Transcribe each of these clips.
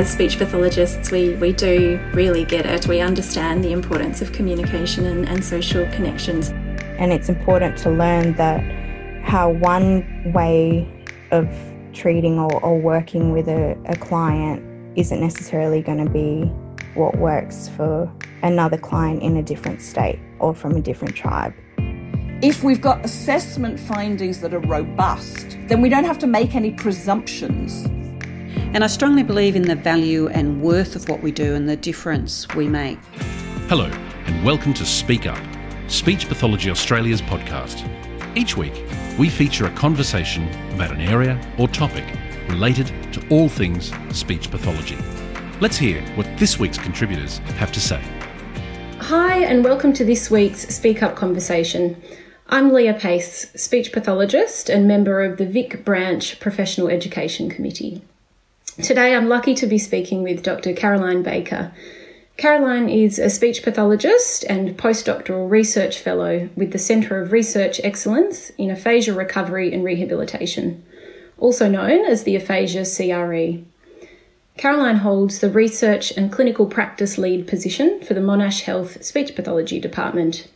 as speech pathologists, we, we do really get it. We understand the importance of communication and, and social connections. And it's important to learn that how one way of treating or, or working with a, a client isn't necessarily going to be what works for another client in a different state or from a different tribe. If we've got assessment findings that are robust, then we don't have to make any presumptions. And I strongly believe in the value and worth of what we do and the difference we make. Hello, and welcome to Speak Up, Speech Pathology Australia's podcast. Each week, we feature a conversation about an area or topic related to all things speech pathology. Let's hear what this week's contributors have to say. Hi, and welcome to this week's Speak Up conversation. I'm Leah Paice, speech pathologist and member of the Vic Branch Professional Education Committee. Today I'm lucky to be speaking with Dr. Caroline Baker. Caroline is a speech pathologist and postdoctoral research fellow with the Centre of Research Excellence in Aphasia Recovery and Rehabilitation, also known as the Aphasia CRE. Caroline holds the Research and Clinical Practice Lead position for the Monash Health Speech Pathology Department.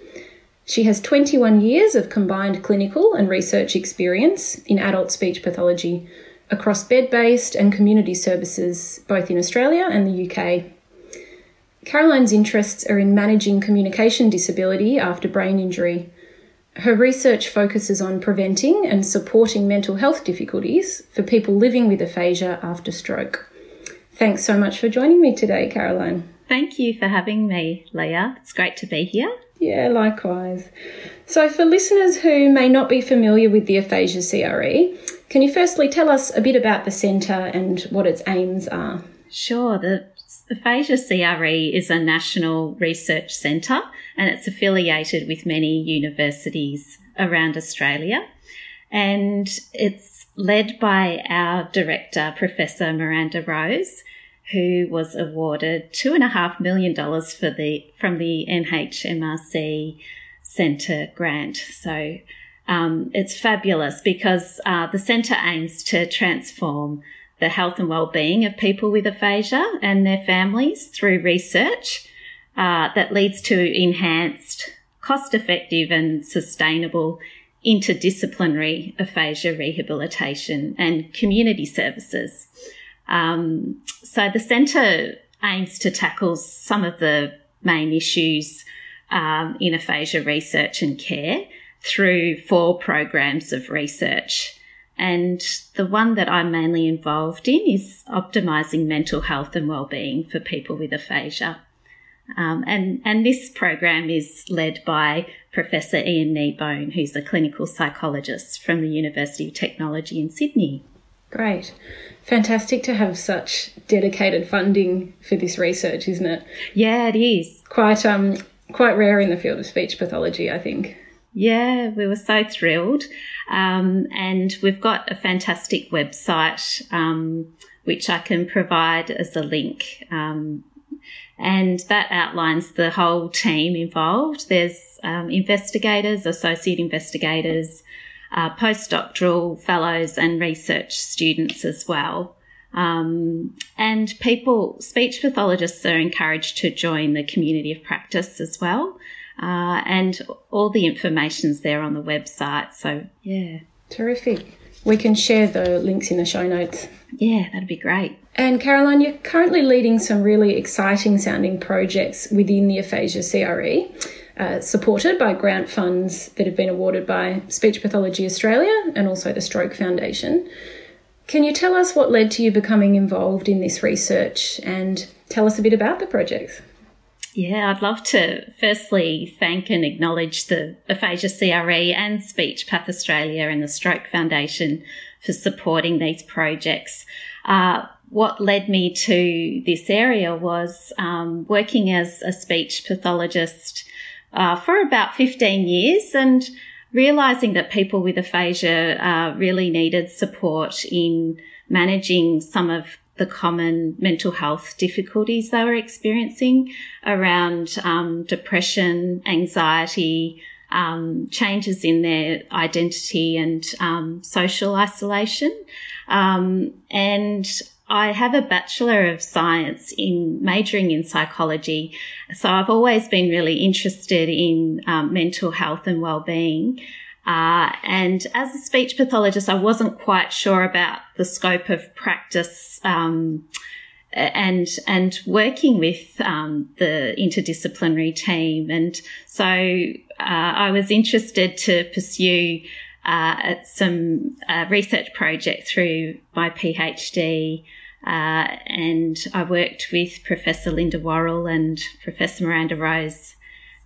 She has 21 years of combined clinical and research experience in adult speech pathology across bed based and community services both in Australia and the UK. Caroline's interests are in managing communication disability after brain injury. Her research focuses on preventing and supporting mental health difficulties for people living with aphasia after stroke. Thanks so much for joining me today, Caroline. Thank you for having me, Leah. It's great to be here. Yeah, likewise. So, for listeners who may not be familiar with the Aphasia CRE, can you firstly tell us a bit about the centre and what its aims are? Sure. The Aphasia CRE is a national research centre and it's affiliated with many universities around Australia. And it's led by our director, Professor Miranda Rose, who was awarded two and a half million dollars for the from the NHMRC Centre grant. So um, it's fabulous because uh, the centre aims to transform the health and well-being of people with aphasia and their families through research uh, that leads to enhanced, cost-effective, and sustainable interdisciplinary aphasia rehabilitation and community services. Um, so the centre aims to tackle some of the main issues um, in aphasia research and care through four programs of research. And the one that I'm mainly involved in is optimising mental health and wellbeing for people with aphasia. Um, and, and this program is led by Professor Ian Kneebone, who's a clinical psychologist from the University of Technology in Sydney. Great. Fantastic to have such dedicated funding for this research, isn't it? Yeah, it is. Quite um quite rare in the field of speech pathology, I think. Yeah, we were so thrilled. Um, and we've got a fantastic website, um, which I can provide as a link um, and that outlines the whole team involved. There's um, investigators, associate investigators, uh, postdoctoral fellows, and research students as well. Um, and people, speech pathologists are encouraged to join the community of practice as well. Uh, and all the information's there on the website. So, yeah. Terrific. We can share the links in the show notes. Yeah, that'd be great. And Caroline, you're currently leading some really exciting sounding projects within the Aphasia CRE, uh, supported by grant funds that have been awarded by Speech Pathology Australia and also the Stroke Foundation. Can you tell us what led to you becoming involved in this research and tell us a bit about the projects? Yeah, I'd love to firstly thank and acknowledge the Aphasia CRE and Speech Path Australia and the Stroke Foundation for supporting these projects. Uh, what led me to this area was um, working as a speech pathologist uh, for about 15 years and realizing that people with aphasia uh, really needed support in managing some of the common mental health difficulties they were experiencing around um, depression, anxiety, um, changes in their identity and um, social isolation. Um, and I have a Bachelor of Science in majoring in psychology. So I've always been really interested in um, mental health and well-being. Uh, and as a speech pathologist, I wasn't quite sure about the scope of practice um, and and working with um, the interdisciplinary team. And so uh, I was interested to pursue uh, some uh, research project through my PhD. Uh, and I worked with Professor Linda Worrall and Professor Miranda Rose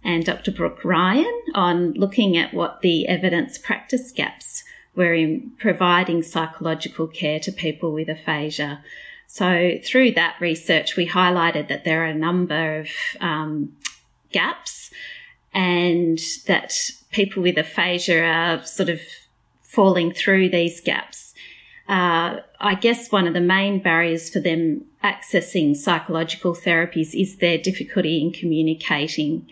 and Dr. Brooke Ryan on looking at what the evidence practice gaps were in providing psychological care to people with aphasia. So through that research, we highlighted that there are a number of um, gaps and that people with aphasia are sort of falling through these gaps. Uh, I guess one of the main barriers for them accessing psychological therapies is their difficulty in communicating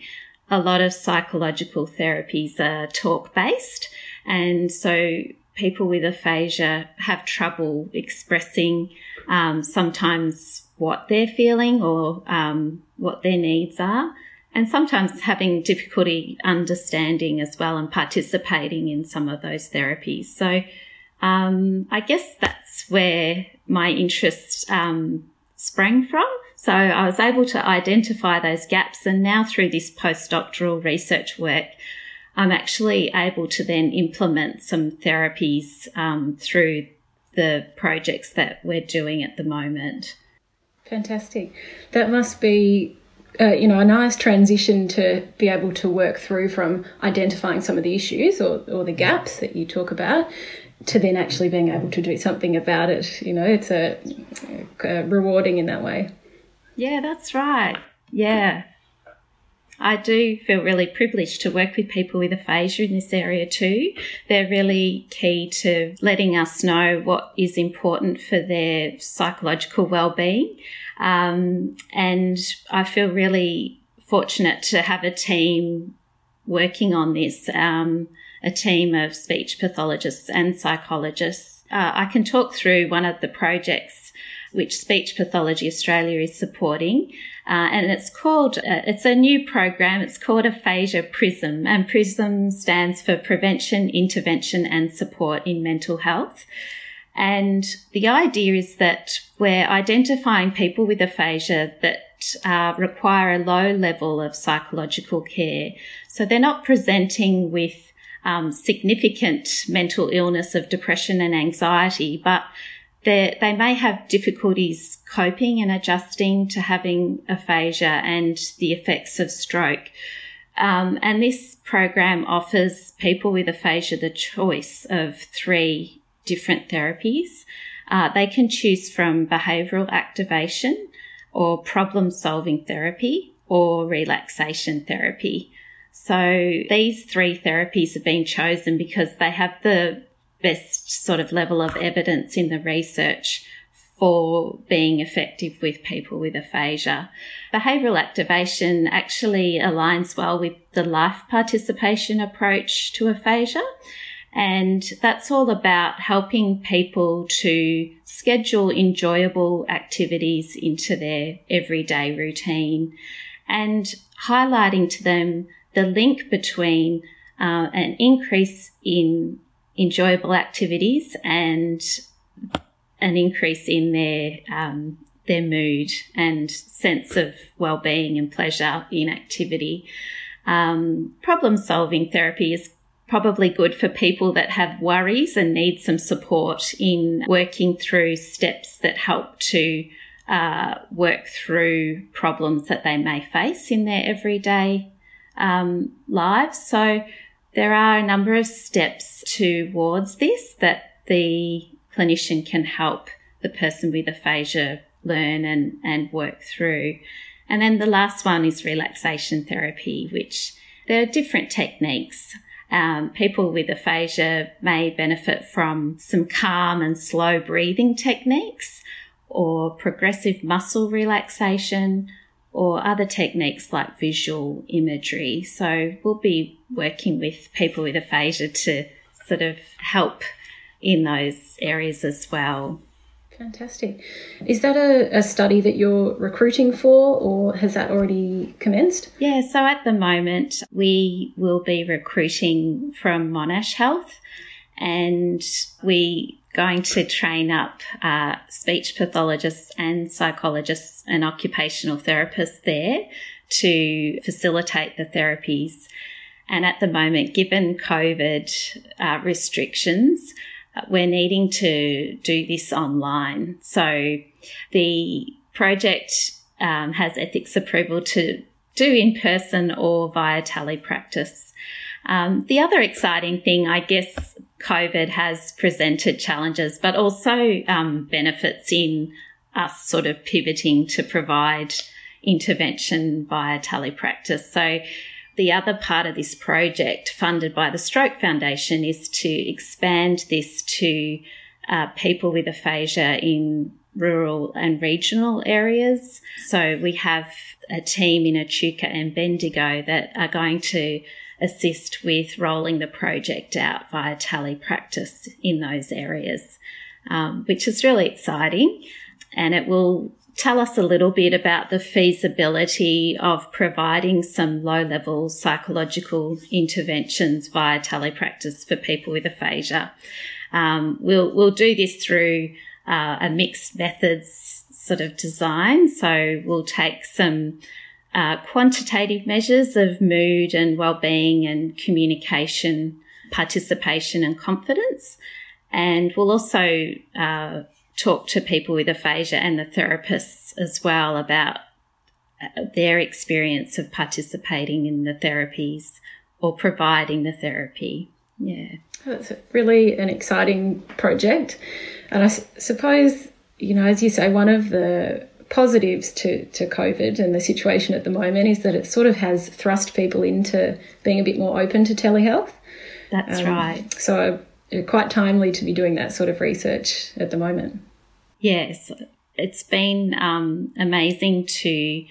a lot of psychological therapies are talk based. And so people with aphasia have trouble expressing um, sometimes what they're feeling or um, what their needs are. And sometimes having difficulty understanding as well and participating in some of those therapies. So um, I guess that's where my interest um, sprang from. So I was able to identify those gaps. And now through this postdoctoral research work, I'm actually able to then implement some therapies um, through the projects that we're doing at the moment. Fantastic. That must be uh, you know, a nice transition to be able to work through from identifying some of the issues or, or the gaps that you talk about to then actually being able to do something about it. You know, it's a, a rewarding in that way. Yeah, that's right. Yeah. I do feel really privileged to work with people with aphasia in this area too. They're really key to letting us know what is important for their psychological well-being. Um, and I feel really fortunate to have a team working on this, um, a team of speech pathologists and psychologists. Uh, I can talk through one of the projects which Speech Pathology Australia is supporting. Uh, and it's called, uh, it's a new program. It's called Aphasia PRISM and PRISM stands for Prevention, Intervention and Support in Mental Health. And the idea is that we're identifying people with aphasia that uh, require a low level of psychological care. So they're not presenting with um, significant mental illness of depression and anxiety, but they may have difficulties coping and adjusting to having aphasia and the effects of stroke. Um, and this program offers people with aphasia the choice of three different therapies. Uh, they can choose from behavioural activation or problem solving therapy or relaxation therapy. So these three therapies have been chosen because they have the best sort of level of evidence in the research for being effective with people with aphasia. Behavioural activation actually aligns well with the life participation approach to aphasia. And that's all about helping people to schedule enjoyable activities into their everyday routine and highlighting to them the link between uh, an increase in enjoyable activities and an increase in their um, their mood and sense of well-being and pleasure in activity. Um, problem solving therapy is probably good for people that have worries and need some support in working through steps that help to uh, work through problems that they may face in their everyday um, lives. So there are a number of steps towards this that the clinician can help the person with aphasia learn and, and work through. And then the last one is relaxation therapy, which there are different techniques. Um, people with aphasia may benefit from some calm and slow breathing techniques or progressive muscle relaxation or other techniques like visual imagery. So we'll be working with people with aphasia to sort of help in those areas as well. Fantastic. Is that a, a, study that you're recruiting for, or has that already commenced? Yeah, so at the moment, we will be recruiting from Monash Health, and we going to train up uh, speech pathologists and psychologists and occupational therapists there to facilitate the therapies. And at the moment, given COVID uh, restrictions, uh, we're needing to do this online. So the project um, has ethics approval to do in person or via telepractice. Um, the other exciting thing, I guess, COVID has presented challenges, but also um, benefits in us sort of pivoting to provide intervention via telepractice. So the other part of this project, funded by the Stroke Foundation, is to expand this to uh, people with aphasia in rural and regional areas. So we have a team in Echuca and Bendigo that are going to assist with rolling the project out via telepractice in those areas, um, which is really exciting. And it will tell us a little bit about the feasibility of providing some low level psychological interventions via telepractice for people with aphasia. Um, we'll, we'll do this through uh, a mixed methods sort of design. So we'll take some uh, quantitative measures of mood and well-being and communication, participation and confidence. And we'll also uh, talk to people with aphasia and the therapists as well about uh, their experience of participating in the therapies or providing the therapy. Yeah. That's really an exciting project. And I suppose, you know, as you say, one of the positives to, to COVID and the situation at the moment is that it sort of has thrust people into being a bit more open to telehealth. That's um, right. So, quite timely to be doing that sort of research at the moment. Yes, it's been um, amazing to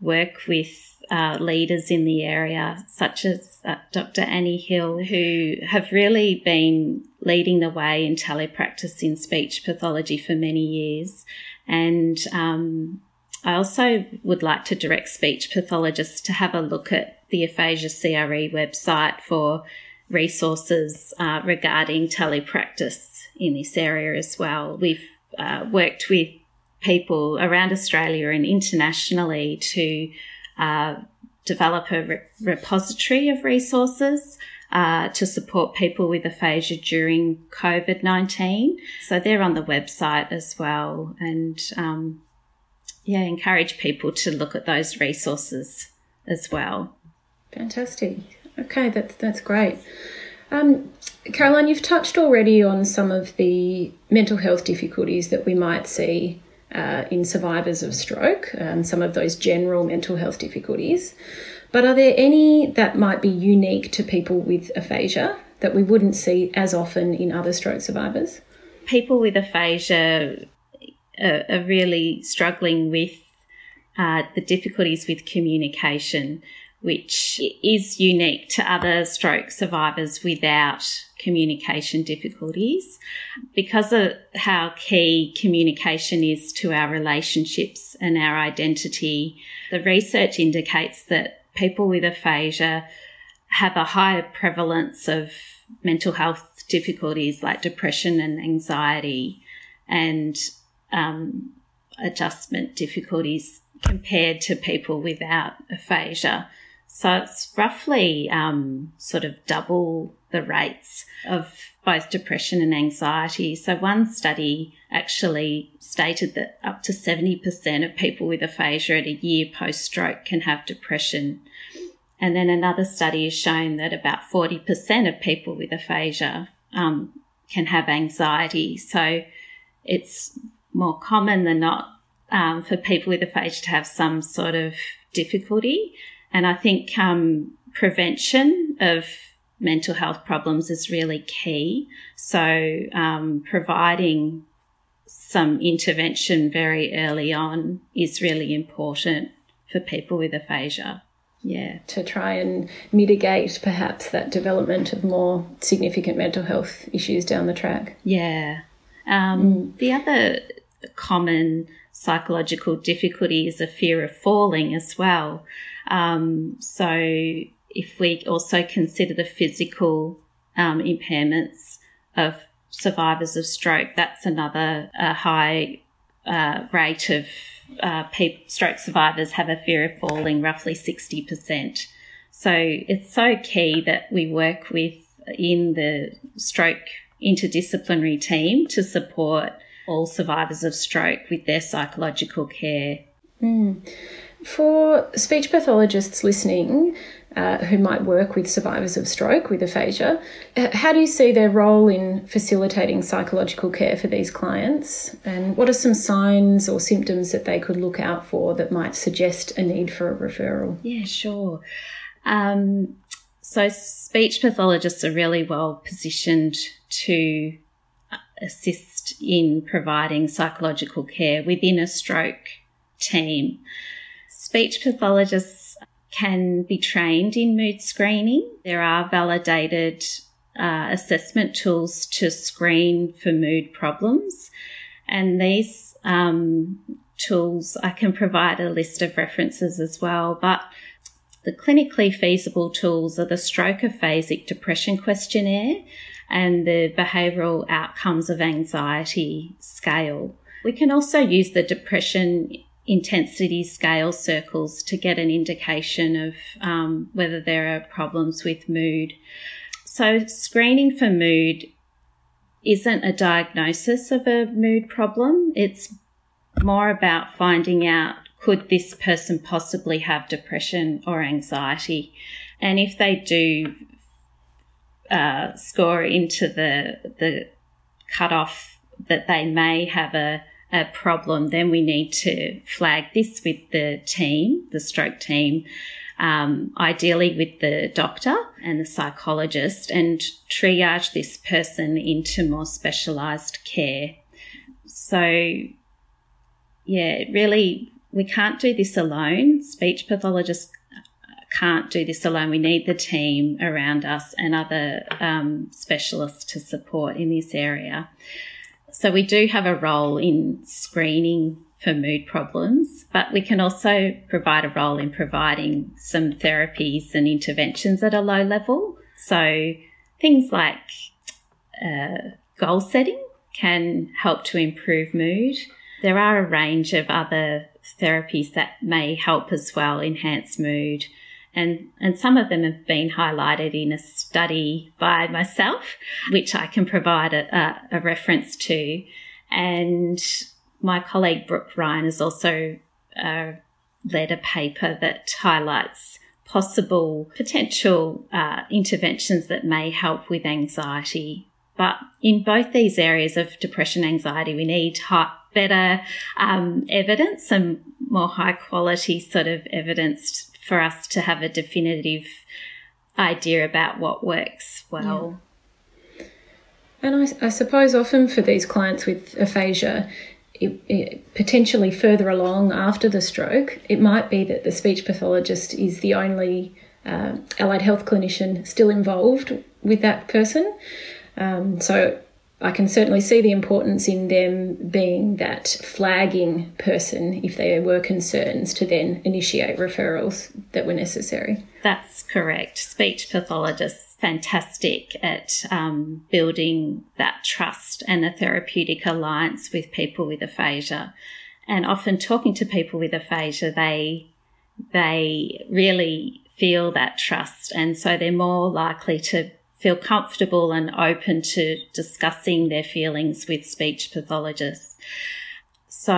work with uh, leaders in the area, such as uh, Dr. Annie Hill, who have really been leading the way in telepractice in speech pathology for many years. And um, I also would like to direct speech pathologists to have a look at the Aphasia CRE website for resources uh, regarding telepractice in this area as well. We've uh, worked with people around Australia and internationally to uh, develop a re- repository of resources uh, to support people with aphasia during COVID 19. So they're on the website as well. And um, yeah, encourage people to look at those resources as well. Fantastic. Okay, that's, that's great. Um, Caroline, you've touched already on some of the mental health difficulties that we might see uh, in survivors of stroke, and some of those general mental health difficulties. But are there any that might be unique to people with aphasia that we wouldn't see as often in other stroke survivors? People with aphasia are, really struggling with uh, the difficulties with communication which is unique to other stroke survivors without communication difficulties. Because of how key communication is to our relationships and our identity, the research indicates that people with aphasia have a higher prevalence of mental health difficulties like depression and anxiety and um, adjustment difficulties compared to people without aphasia. So it's roughly um, sort of double the rates of both depression and anxiety. So one study actually stated that up to 70% of people with aphasia at a year post stroke can have depression. And then another study has shown that about 40% of people with aphasia um, can have anxiety. So it's more common than not um, for people with aphasia to have some sort of difficulty. And I think um, prevention of mental health problems is really key. So, um, providing some intervention very early on is really important for people with aphasia. Yeah. To try and mitigate perhaps that development of more significant mental health issues down the track. Yeah. Um, mm. The other common psychological difficulty is a fear of falling as well. Um, so if we also consider the physical um, impairments of survivors of stroke, that's another high uh, rate of uh, stroke survivors have a fear of falling, roughly 60%. So it's so key that we work with in the stroke interdisciplinary team to support all survivors of stroke with their psychological care. Mm. For speech pathologists listening, uh, who might work with survivors of stroke with aphasia. How do you see their role in facilitating psychological care for these clients? And what are some signs or symptoms that they could look out for that might suggest a need for a referral? Yeah, sure. Um, so, speech pathologists are really well positioned to uh, assist in providing psychological care within a stroke team. Speech pathologists can be trained in mood screening. There are validated uh, assessment tools to screen for mood problems. And these um, tools, I can provide a list of references as well, but the clinically feasible tools are the stroke aphasic depression questionnaire and the behavioural outcomes of anxiety scale. We can also use the depression intensity scale circles to get an indication of um, whether there are problems with mood. So, screening for mood isn't a diagnosis of a mood problem, it's more about finding out could this person possibly have depression or anxiety? And if they do uh, score into the, the cutoff that they may have a a problem, then we need to flag this with the team, the stroke team, um, ideally with the doctor and the psychologist, and triage this person into more specialised care. So, yeah, really, we can't do this alone. Speech pathologists can't do this alone. We need the team around us and other um, specialists to support in this area. So we do have a role in screening for mood problems, but we can also provide a role in providing some therapies and interventions at a low level. So things like uh, goal setting can help to improve mood. There are a range of other therapies that may help as well enhance mood and, and some of them have been highlighted in a study by myself, which I can provide a, a, a reference to. And my colleague Brooke Ryan has also uh, led a paper that highlights possible potential uh, interventions that may help with anxiety. But in both these areas of depression anxiety, we need high, better um, evidence and more high quality sort of evidence for us to have a definitive idea about what works well. Yeah. And I, I, suppose often for these clients with aphasia, it, it, potentially further along after the stroke, it might be that the speech pathologist is the only uh, allied health clinician still involved with that person. Um, so I can certainly see the importance in them being that flagging person if there were concerns to then initiate referrals that were necessary. That's correct. Speech pathologists fantastic at um, building that trust and a therapeutic alliance with people with aphasia. And often talking to people with aphasia, they they really feel that trust, and so they're more likely to feel comfortable and open to discussing their feelings with speech pathologists. So,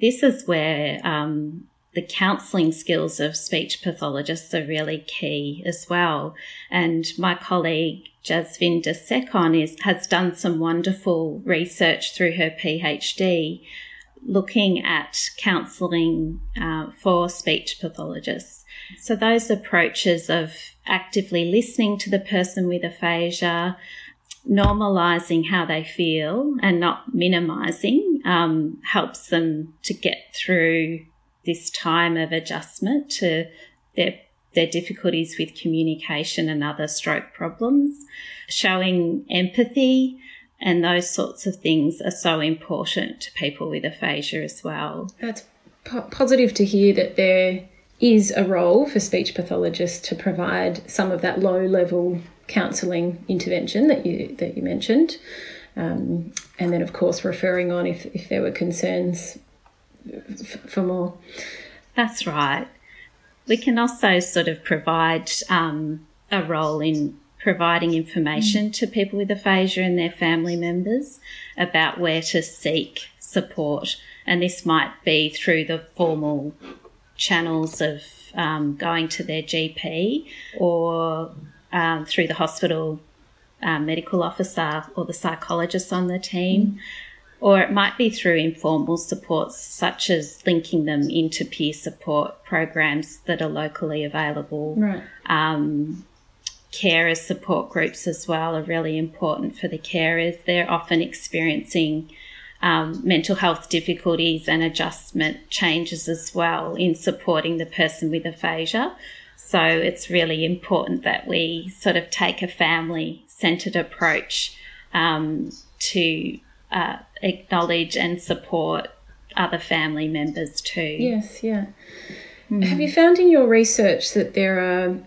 this is where um, the counselling skills of speech pathologists are really key as well. And my colleague Jasvinder Sekhon is, has done some wonderful research through her PhD looking at counselling uh, for speech pathologists. So, those approaches of actively listening to the person with aphasia, normalizing how they feel and not minimizing um, helps them to get through this time of adjustment to their their difficulties with communication and other stroke problems. Showing empathy and those sorts of things are so important to people with aphasia as well. That's po- positive to hear that there is a role for speech pathologists to provide some of that low level counselling intervention that you that you mentioned, um, and then of course referring on if if there were concerns f- for more. That's right. We can also sort of provide um, a role in providing information to people with aphasia and their family members about where to seek support. And this might be through the formal channels of um, going to their GP or um, through the hospital um, medical officer or the psychologist on the team. Or it might be through informal supports, such as linking them into peer support programs that are locally available. Right. Um, carers support groups as well are really important for the carers. They're often experiencing um, mental health difficulties and adjustment changes as well in supporting the person with aphasia. So it's really important that we sort of take a family centered approach um, to uh, acknowledge and support other family members too. Yes, yeah. Have you found in your research that there are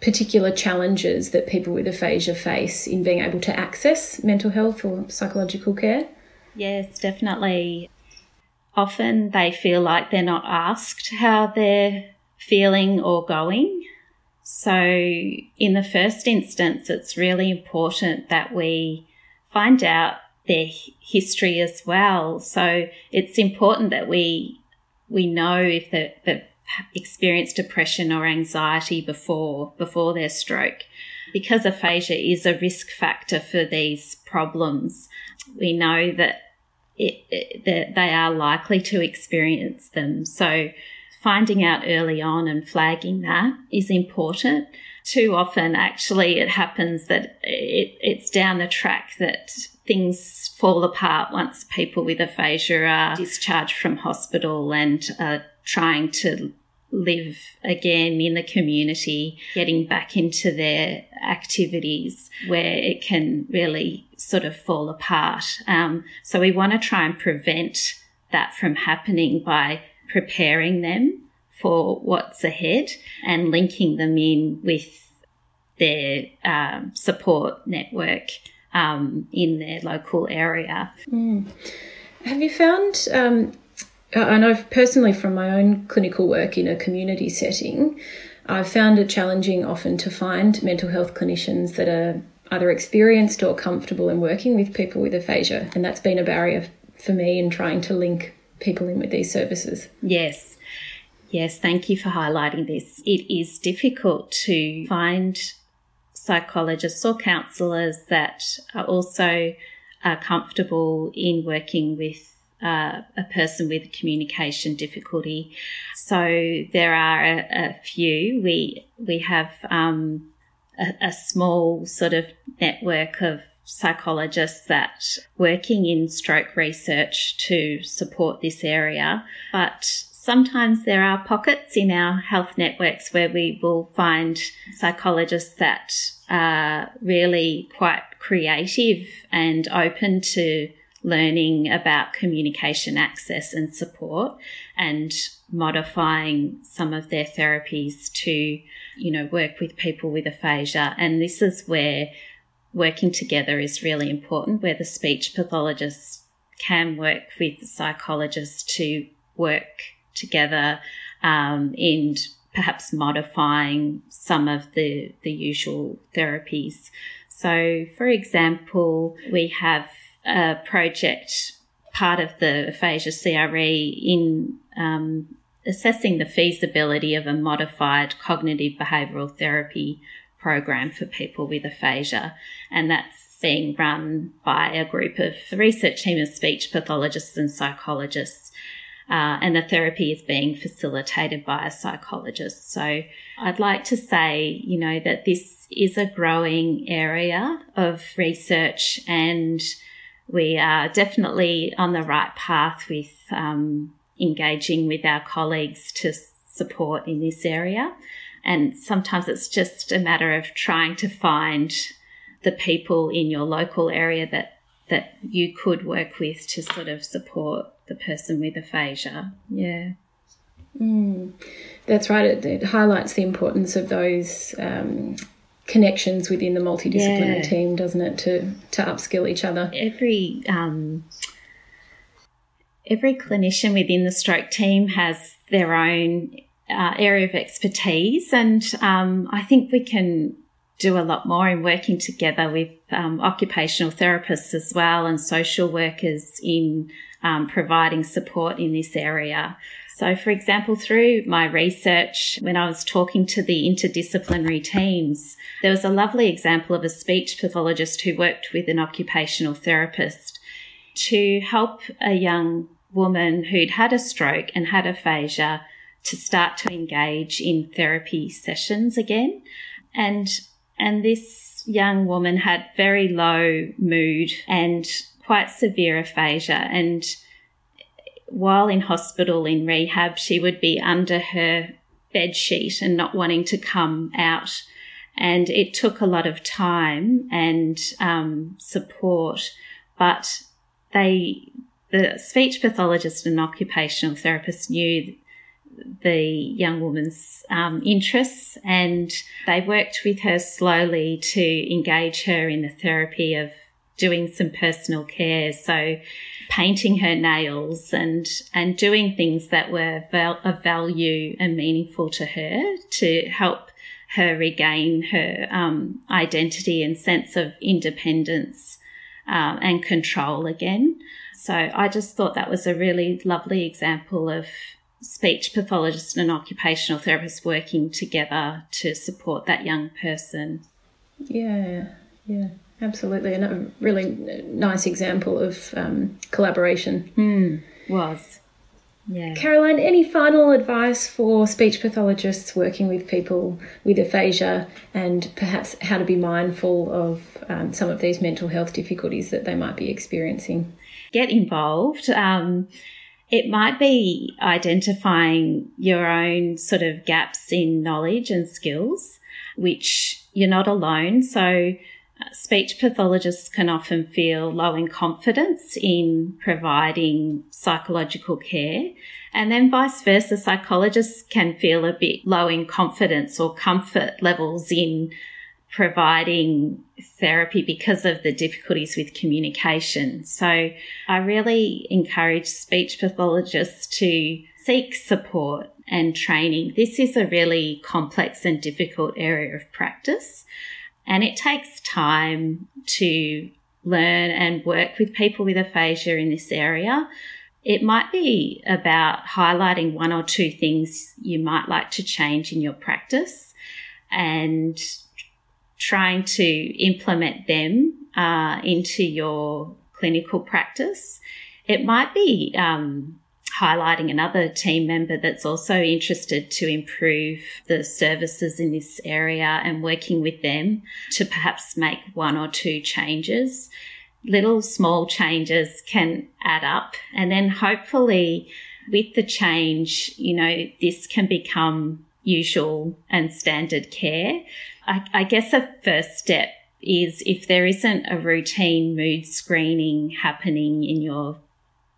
particular challenges that people with aphasia face in being able to access mental health or psychological care? Yes, definitely. Often they feel like they're not asked how they're feeling or going. So, in the first instance, it's really important that we find out their history as well. So, it's important that we we know if they've experienced depression or anxiety before before their stroke, because aphasia is a risk factor for these problems. We know that it, it, that they are likely to experience them. So finding out early on and flagging that is important. Too often, actually, it happens that it, it's down the track that things fall apart once people with aphasia are discharged from hospital and are trying to live again in the community, getting back into their activities where it can really sort of fall apart. Um, so we want to try and prevent that from happening by preparing them for what's ahead and linking them in with their um, support network um, in their local area. Have you found, um, I know personally from my own clinical work in a community setting, I've found it challenging often to find mental health clinicians that are either experienced or comfortable in working with people with aphasia. And that's been a barrier for me in trying to link people in with these services. Yes. Yes, thank you for highlighting this. It is difficult to find psychologists or counsellors that are also uh, comfortable in working with uh, a person with communication difficulty. So there are a, a few. We we have um, a, a small sort of network of psychologists that working in stroke research to support this area, but sometimes there are pockets in our health networks where we will find psychologists that are really quite creative and open to learning about communication access and support and modifying some of their therapies to, you know, work with people with aphasia. And this is where working together is really important, where the speech pathologists can work with the psychologists to work together um, in perhaps modifying some of the, the usual therapies. So, for example, we have a project, part of the aphasia CRE, in um, assessing the feasibility of a modified cognitive behavioural therapy program for people with aphasia. And that's being run by a group of research team of speech pathologists and psychologists. Uh, and the therapy is being facilitated by a psychologist. So I'd like to say, you know, that this is a growing area of research and we are definitely on the right path with um, engaging with our colleagues to support in this area. And sometimes it's just a matter of trying to find the people in your local area that that you could work with to sort of support the person with aphasia. Yeah. Mm, that's right. It, it, highlights the importance of those um, connections within the multidisciplinary yeah. team, doesn't it, to to upskill each other? Every um, every clinician within the stroke team has their own uh, area of expertise, and um, I think we can do a lot more in working together with um, occupational therapists as well and social workers in um, providing support in this area. So, for example, through my research, when I was talking to the interdisciplinary teams, there was a lovely example of a speech pathologist who worked with an occupational therapist to help a young woman who'd had a stroke and had aphasia to start to engage in therapy sessions again. And and this young woman had very low mood and quite severe aphasia. And while in hospital in rehab, she would be under her bed sheet and not wanting to come out. And it took a lot of time and um, support, but they, the speech pathologist and occupational therapist knew the young woman's um, interests and they worked with her slowly to engage her in the therapy of doing some personal care. So painting her nails and, and doing things that were val- of value and meaningful to her to help her regain her um, identity and sense of independence um, and control again. So I just thought that was a really lovely example of speech pathologist and occupational therapist working together to support that young person. Yeah, yeah, absolutely. And a really nice example of um, collaboration. Mm, was. Yeah. Caroline, any final advice for speech pathologists working with people with aphasia and perhaps how to be mindful of um, some of these mental health difficulties that they might be experiencing? Get involved. Um, it might be identifying your own sort of gaps in knowledge and skills, which you're not alone. So, speech pathologists can often feel low in confidence in providing psychological care. And then vice versa, psychologists can feel a bit low in confidence or comfort levels in providing therapy because of the difficulties with communication. So I really encourage speech pathologists to seek support and training. This is a really complex and difficult area of practice and it takes time to learn and work with people with aphasia in this area. It might be about highlighting one or two things you might like to change in your practice and trying to implement them uh, into your clinical practice. It might be um, highlighting another team member that's also interested to improve the services in this area and working with them to perhaps make one or two changes. Little small changes can add up, and then hopefully, with the change, you know, this can become usual and standard care. I, I guess a first step is if there isn't a routine mood screening happening in your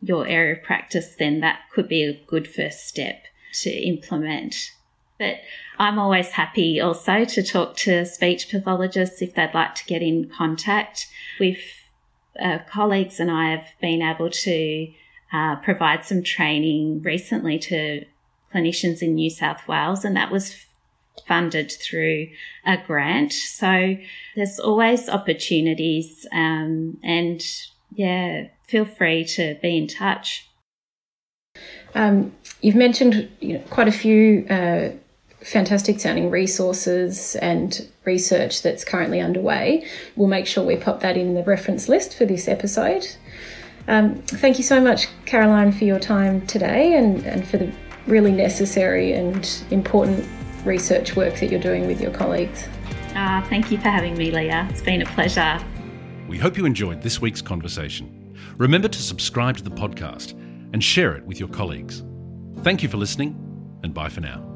your area of practice, then that could be a good first step to implement. But I'm always happy also to talk to speech pathologists if they'd like to get in contact. With uh, colleagues and I have been able to uh, provide some training recently to clinicians in New South Wales, and that was funded through a grant. So there's always opportunities, um, and yeah, feel free to be in touch. Um, you've mentioned you know, quite a few uh, fantastic sounding resources and research that's currently underway. We'll make sure we pop that in the reference list for this episode. Um, thank you so much, Caroline, for your time today and, and for the really necessary and important research work that you're doing with your colleagues. Uh, thank you for having me, Leah. It's been a pleasure. We hope you enjoyed this week's conversation. Remember to subscribe to the podcast and share it with your colleagues. Thank you for listening, and bye for now.